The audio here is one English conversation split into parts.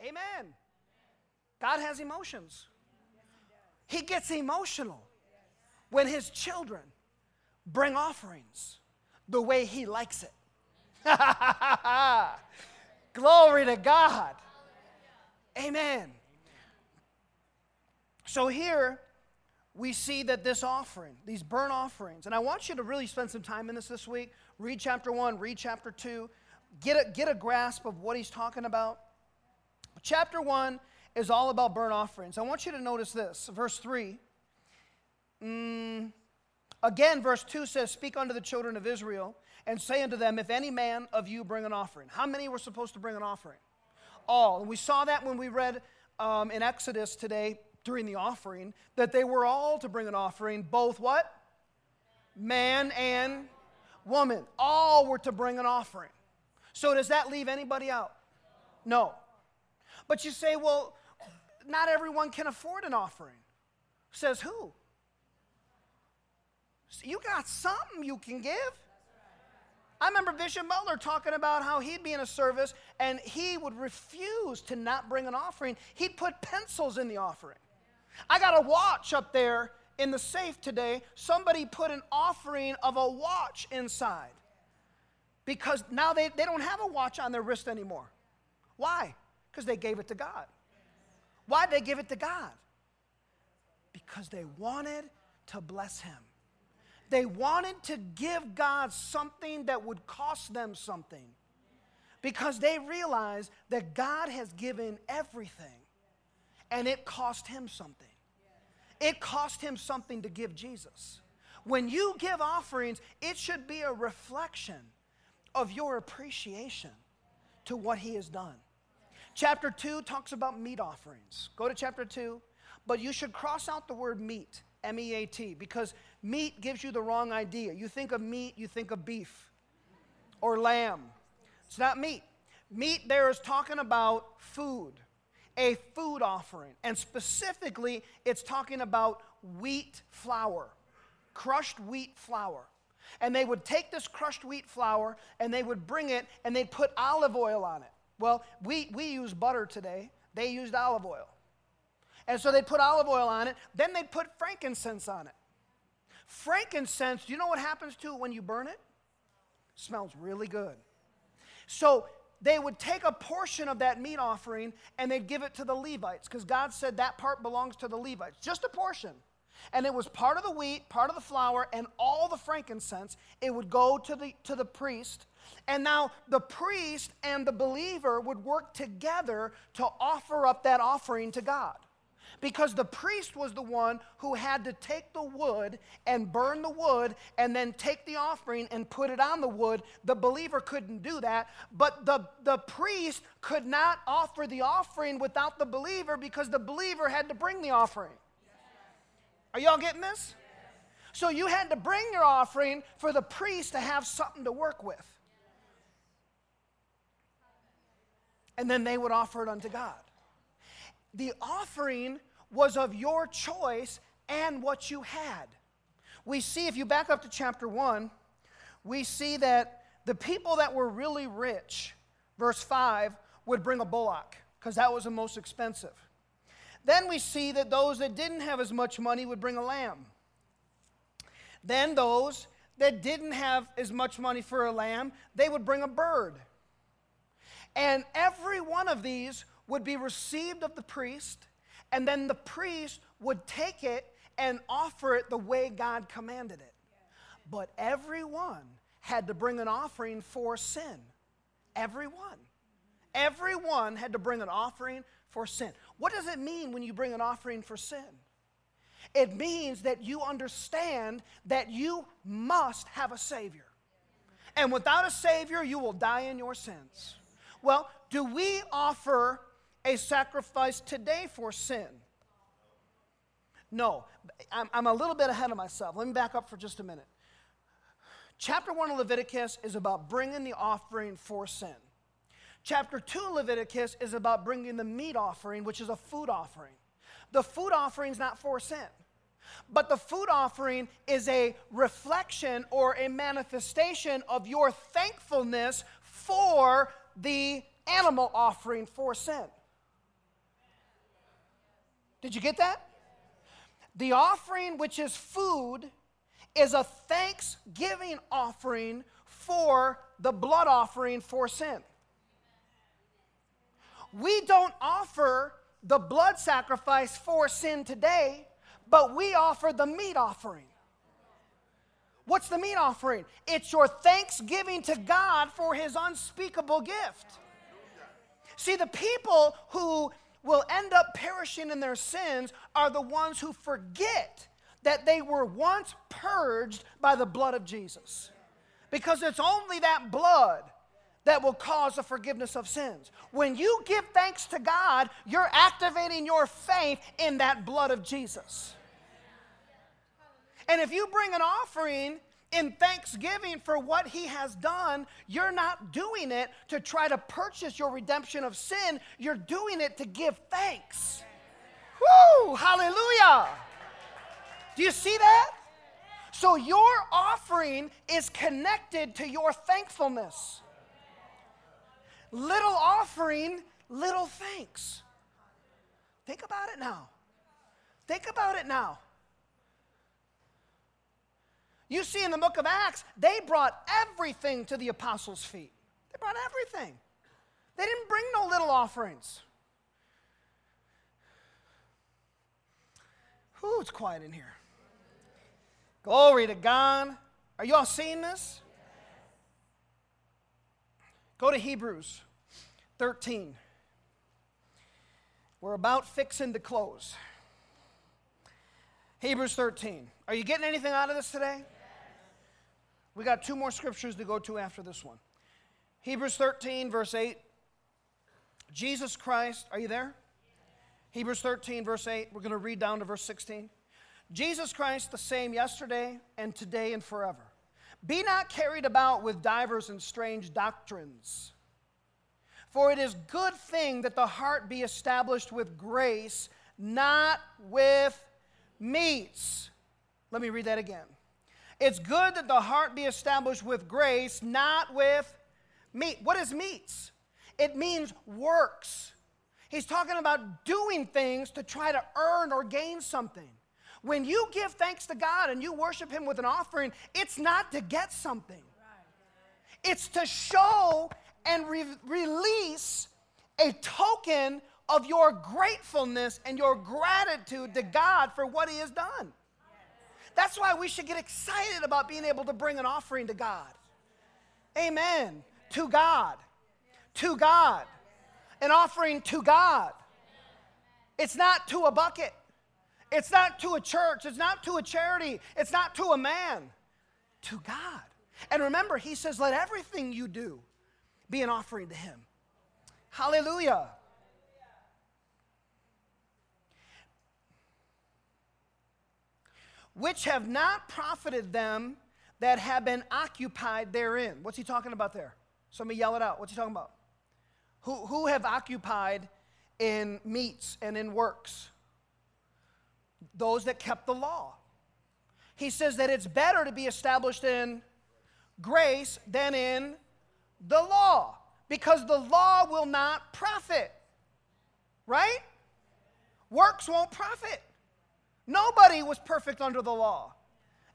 Amen. God has emotions. He gets emotional when his children bring offerings the way he likes it. Glory to God. Amen. So here we see that this offering, these burnt offerings, and I want you to really spend some time in this this week. Read chapter 1, read chapter 2, get a, get a grasp of what he's talking about. Chapter 1 is all about burnt offerings. I want you to notice this. Verse 3. Mm, again, verse 2 says, Speak unto the children of Israel and say unto them, If any man of you bring an offering. How many were supposed to bring an offering? All. And we saw that when we read um, in Exodus today during the offering, that they were all to bring an offering, both what? Man and woman. All were to bring an offering. So does that leave anybody out? No. But you say, well, not everyone can afford an offering. Says who? You got something you can give. I remember Bishop Butler talking about how he'd be in a service and he would refuse to not bring an offering. He'd put pencils in the offering. I got a watch up there in the safe today. Somebody put an offering of a watch inside because now they, they don't have a watch on their wrist anymore. Why? Because they gave it to God. Why'd they give it to God? Because they wanted to bless Him. They wanted to give God something that would cost them something. Because they realized that God has given everything and it cost Him something. It cost Him something to give Jesus. When you give offerings, it should be a reflection of your appreciation to what He has done. Chapter 2 talks about meat offerings. Go to chapter 2. But you should cross out the word meat, M E A T, because meat gives you the wrong idea. You think of meat, you think of beef or lamb. It's not meat. Meat there is talking about food, a food offering. And specifically, it's talking about wheat flour, crushed wheat flour. And they would take this crushed wheat flour and they would bring it and they'd put olive oil on it. Well, we, we use butter today, they used olive oil. And so they'd put olive oil on it, then they'd put frankincense on it. Frankincense, do you know what happens to it when you burn it? it smells really good. So they would take a portion of that meat offering and they'd give it to the Levites because God said that part belongs to the Levites, just a portion. And it was part of the wheat, part of the flour, and all the frankincense. It would go to the, to the priest and now the priest and the believer would work together to offer up that offering to God. Because the priest was the one who had to take the wood and burn the wood and then take the offering and put it on the wood. The believer couldn't do that. But the, the priest could not offer the offering without the believer because the believer had to bring the offering. Are y'all getting this? So you had to bring your offering for the priest to have something to work with. And then they would offer it unto God. The offering was of your choice and what you had. We see, if you back up to chapter 1, we see that the people that were really rich, verse 5, would bring a bullock because that was the most expensive. Then we see that those that didn't have as much money would bring a lamb. Then those that didn't have as much money for a lamb, they would bring a bird. And every one of these would be received of the priest, and then the priest would take it and offer it the way God commanded it. But everyone had to bring an offering for sin. Everyone. Everyone had to bring an offering for sin. What does it mean when you bring an offering for sin? It means that you understand that you must have a Savior. And without a Savior, you will die in your sins. Well, do we offer a sacrifice today for sin? No. I'm, I'm, a little bit ahead of myself. Let me back up for just a minute. Chapter 1 of Leviticus is about bringing the offering for sin. Chapter 2 of Leviticus is about bringing the meat offering, which is a food offering. The food offering is not for sin. But the food offering is a reflection or a manifestation of your thankfulness for the animal offering for sin. Did you get that? The offering, which is food, is a thanksgiving offering for the blood offering for sin. We don't offer the blood sacrifice for sin today, but we offer the meat offering. What's the meat offering? It's your thanksgiving to God for his unspeakable gift. See, the people who will end up perishing in their sins are the ones who forget that they were once purged by the blood of Jesus. Because it's only that blood that will cause the forgiveness of sins. When you give thanks to God, you're activating your faith in that blood of Jesus. And if you bring an offering in thanksgiving for what he has done, you're not doing it to try to purchase your redemption of sin. You're doing it to give thanks. Woo! Hallelujah! Do you see that? So your offering is connected to your thankfulness. Little offering, little thanks. Think about it now. Think about it now. You see in the book of Acts, they brought everything to the apostles' feet. They brought everything. They didn't bring no little offerings. Whoo, it's quiet in here. Glory to God. Are you all seeing this? Go to Hebrews 13. We're about fixing to close. Hebrews 13. Are you getting anything out of this today? We got two more scriptures to go to after this one. Hebrews 13, verse 8. Jesus Christ, are you there? Hebrews 13, verse 8. We're going to read down to verse 16. Jesus Christ, the same yesterday and today and forever. Be not carried about with divers and strange doctrines. For it is good thing that the heart be established with grace, not with meats. Let me read that again. It's good that the heart be established with grace, not with meat. What is meats? It means works. He's talking about doing things to try to earn or gain something. When you give thanks to God and you worship Him with an offering, it's not to get something, it's to show and re- release a token of your gratefulness and your gratitude to God for what He has done. That's why we should get excited about being able to bring an offering to God. Amen. To God. To God. An offering to God. It's not to a bucket. It's not to a church. It's not to a charity. It's not to a man. To God. And remember, he says, let everything you do be an offering to him. Hallelujah. Which have not profited them that have been occupied therein. What's he talking about there? Somebody yell it out. What's he talking about? Who, who have occupied in meats and in works? Those that kept the law. He says that it's better to be established in grace than in the law because the law will not profit. Right? Works won't profit. Nobody was perfect under the law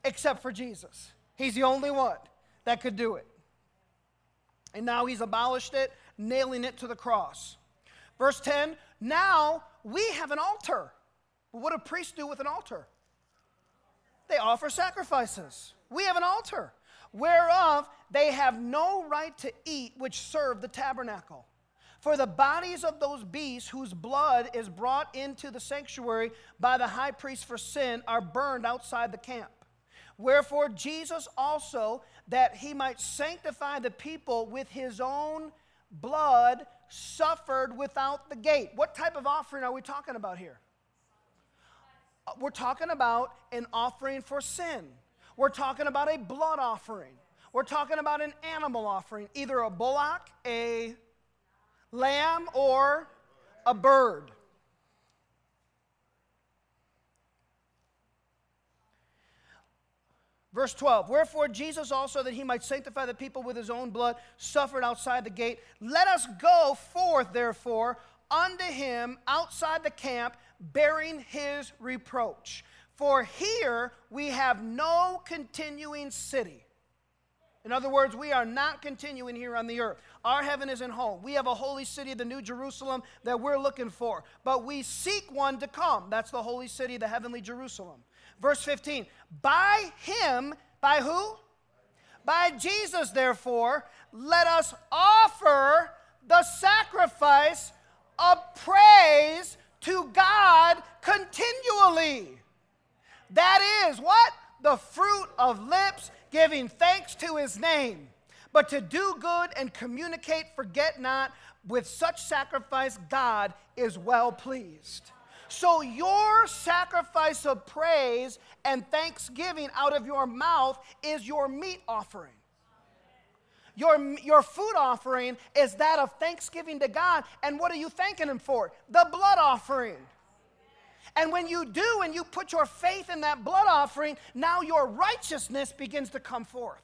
except for Jesus. He's the only one that could do it. And now he's abolished it, nailing it to the cross. Verse 10 now we have an altar. What do priests do with an altar? They offer sacrifices. We have an altar, whereof they have no right to eat, which serve the tabernacle. For the bodies of those beasts whose blood is brought into the sanctuary by the high priest for sin are burned outside the camp. Wherefore, Jesus also, that he might sanctify the people with his own blood, suffered without the gate. What type of offering are we talking about here? Uh, we're talking about an offering for sin. We're talking about a blood offering. We're talking about an animal offering, either a bullock, a lamb or a bird. Verse 12, wherefore Jesus also, that he might sanctify the people with his own blood, suffered outside the gate. Let us go forth, therefore, unto him outside the camp, bearing his reproach. For here we have no continuing city. In other words, we are not continuing here on the earth. Our heaven isn't home. We have a holy city, the New Jerusalem, that we're looking for. But we seek one to come. That's the holy city, the heavenly Jerusalem. Verse 15 By him, by who? By Jesus, therefore, let us offer the sacrifice of praise to God continually. That is what? The fruit of lips giving thanks to his name. But to do good and communicate, forget not, with such sacrifice, God is well pleased. So, your sacrifice of praise and thanksgiving out of your mouth is your meat offering. Your, your food offering is that of thanksgiving to God. And what are you thanking Him for? The blood offering. And when you do and you put your faith in that blood offering, now your righteousness begins to come forth.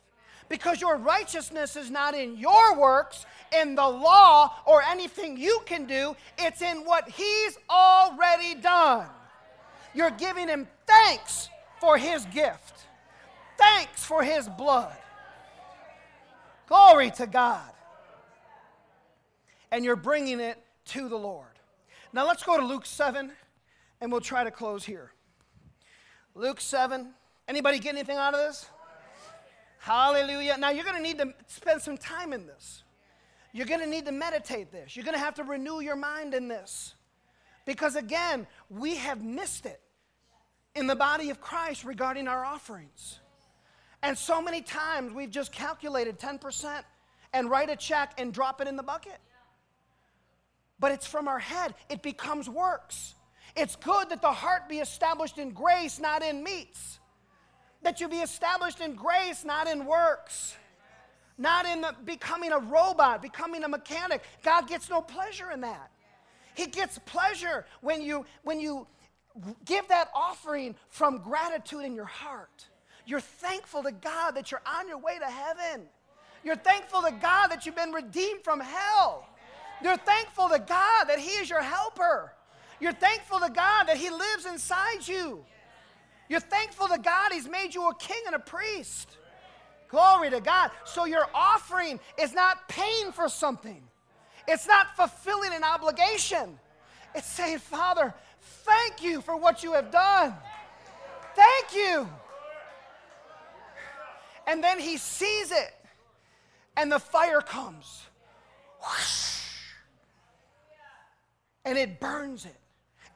Because your righteousness is not in your works, in the law, or anything you can do, it's in what He's already done. You're giving Him thanks for His gift, thanks for His blood. Glory to God. And you're bringing it to the Lord. Now let's go to Luke 7 and we'll try to close here. Luke 7. Anybody get anything out of this? Hallelujah. Now you're going to need to spend some time in this. You're going to need to meditate this. You're going to have to renew your mind in this. Because again, we have missed it in the body of Christ regarding our offerings. And so many times we've just calculated 10% and write a check and drop it in the bucket. But it's from our head, it becomes works. It's good that the heart be established in grace, not in meats. That you be established in grace, not in works. Not in the, becoming a robot, becoming a mechanic. God gets no pleasure in that. He gets pleasure when you when you give that offering from gratitude in your heart. You're thankful to God that you're on your way to heaven. You're thankful to God that you've been redeemed from hell. You're thankful to God that He is your helper. You're thankful to God that He lives inside you. You're thankful to God He's made you a king and a priest. Glory to God. So your offering is not paying for something, it's not fulfilling an obligation. It's saying, Father, thank you for what you have done. Thank you. And then he sees it, and the fire comes. Whoosh, and it burns it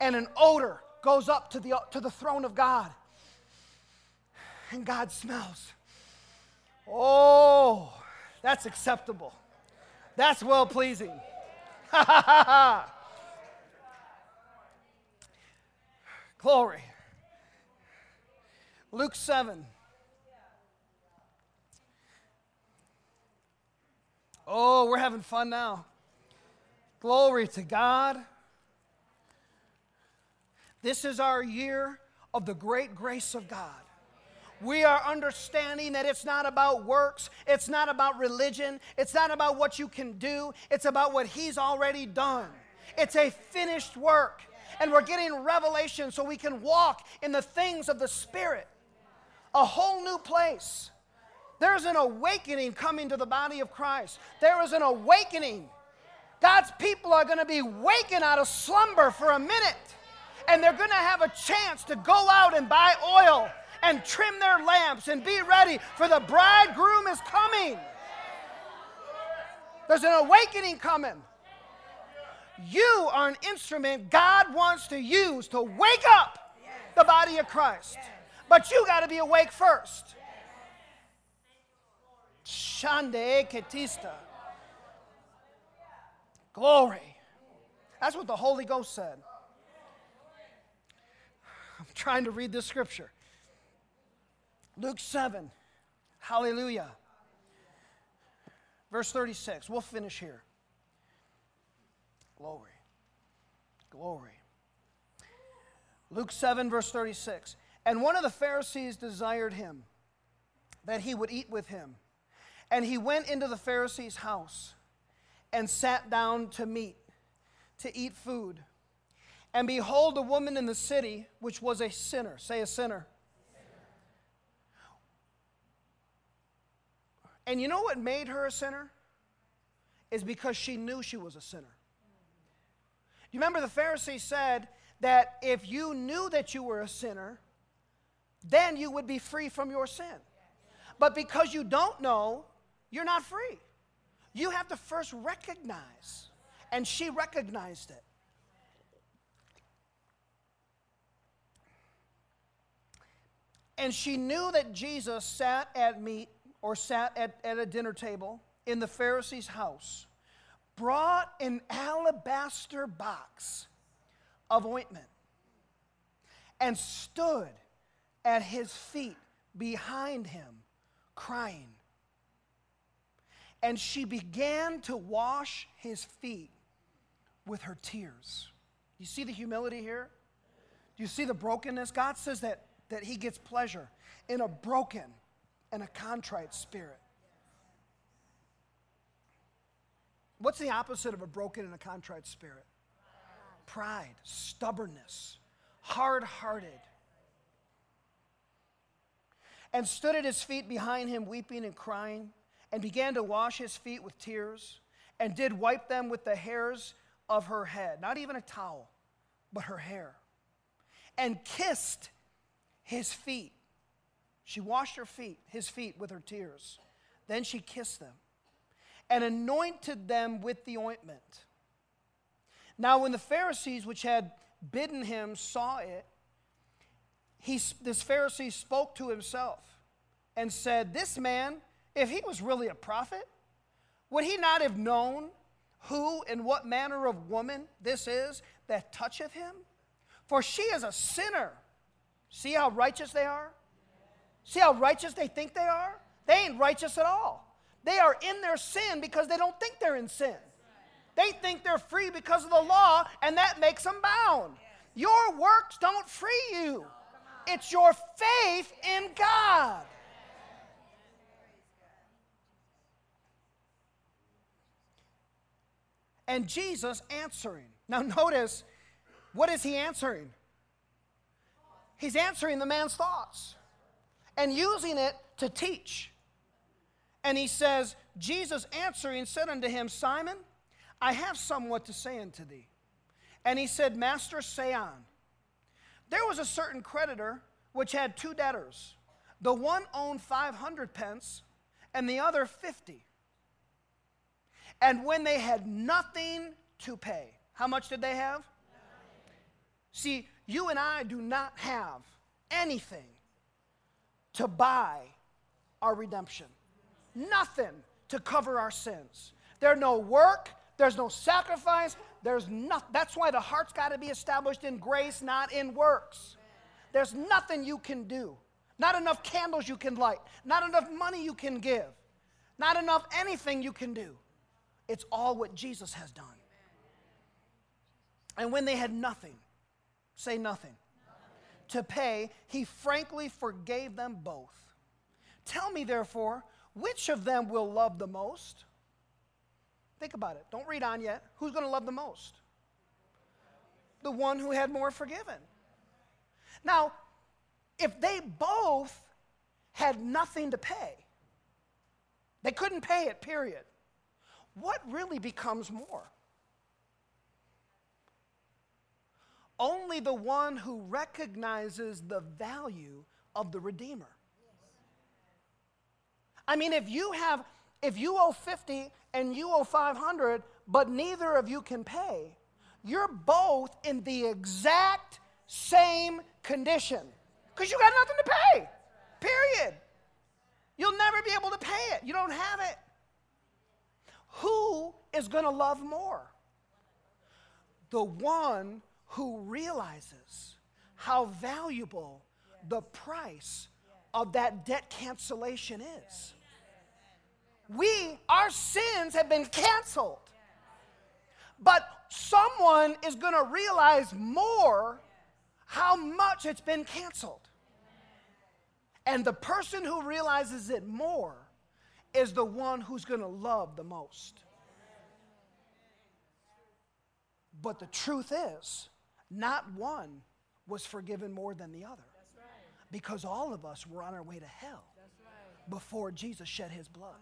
and an odor goes up to the, to the throne of God. And God smells. Oh, that's acceptable. That's well pleasing. Glory. Luke 7. Oh, we're having fun now. Glory to God. This is our year of the great grace of God. We are understanding that it's not about works, it's not about religion, it's not about what you can do, it's about what He's already done. It's a finished work. And we're getting revelation so we can walk in the things of the Spirit. A whole new place. There's an awakening coming to the body of Christ. There is an awakening. God's people are going to be waking out of slumber for a minute and they're going to have a chance to go out and buy oil and trim their lamps and be ready for the bridegroom is coming. There's an awakening coming. You are an instrument God wants to use to wake up the body of Christ. But you got to be awake first. Shande Ketista. Glory. That's what the Holy Ghost said trying to read this scripture. Luke 7. Hallelujah. Verse 36. We'll finish here. Glory. Glory. Luke 7, verse 36. And one of the Pharisees desired him that he would eat with him. And he went into the Pharisee's house and sat down to meat. to eat food. And behold, a woman in the city, which was a sinner. Say a sinner. And you know what made her a sinner? Is because she knew she was a sinner. You remember the Pharisee said that if you knew that you were a sinner, then you would be free from your sin. But because you don't know, you're not free. You have to first recognize. And she recognized it. And she knew that Jesus sat at meat or sat at, at a dinner table in the Pharisee's house, brought an alabaster box of ointment, and stood at his feet behind him, crying. And she began to wash his feet with her tears. You see the humility here? Do you see the brokenness? God says that, that he gets pleasure in a broken and a contrite spirit. What's the opposite of a broken and a contrite spirit? Pride, stubbornness, hard hearted. And stood at his feet behind him, weeping and crying, and began to wash his feet with tears, and did wipe them with the hairs of her head. Not even a towel, but her hair. And kissed his feet she washed her feet, his feet, with her tears. Then she kissed them and anointed them with the ointment. Now, when the Pharisees, which had bidden him, saw it, he, this Pharisee spoke to himself and said, This man, if he was really a prophet, would he not have known who and what manner of woman this is that toucheth him? For she is a sinner. See how righteous they are? See how righteous they think they are? They ain't righteous at all. They are in their sin because they don't think they're in sin. They think they're free because of the law, and that makes them bound. Your works don't free you, it's your faith in God. And Jesus answering. Now, notice, what is he answering? He's answering the man's thoughts and using it to teach. And he says, Jesus answering said unto him, Simon, I have somewhat to say unto thee. And he said, Master, say on. There was a certain creditor which had two debtors. The one owned 500 pence, and the other 50. And when they had nothing to pay, how much did they have? See, you and I do not have anything to buy our redemption. Nothing to cover our sins. There's no work, there's no sacrifice, there's nothing. That's why the heart's got to be established in grace, not in works. There's nothing you can do. Not enough candles you can light, not enough money you can give, not enough anything you can do. It's all what Jesus has done. And when they had nothing, say nothing to pay, he frankly forgave them both. Tell me, therefore, which of them will love the most? Think about it. Don't read on yet. Who's going to love the most? The one who had more forgiven. Now, if they both had nothing to pay, they couldn't pay it, period. What really becomes more? Only the one who recognizes the value of the Redeemer. I mean, if you have, if you owe 50 and you owe 500, but neither of you can pay, you're both in the exact same condition because you got nothing to pay, period. You'll never be able to pay it. You don't have it. Who is going to love more? The one who realizes how valuable the price of that debt cancellation is. We, our sins have been canceled. But someone is going to realize more how much it's been canceled. And the person who realizes it more is the one who's going to love the most. But the truth is, not one was forgiven more than the other. Because all of us were on our way to hell before Jesus shed his blood.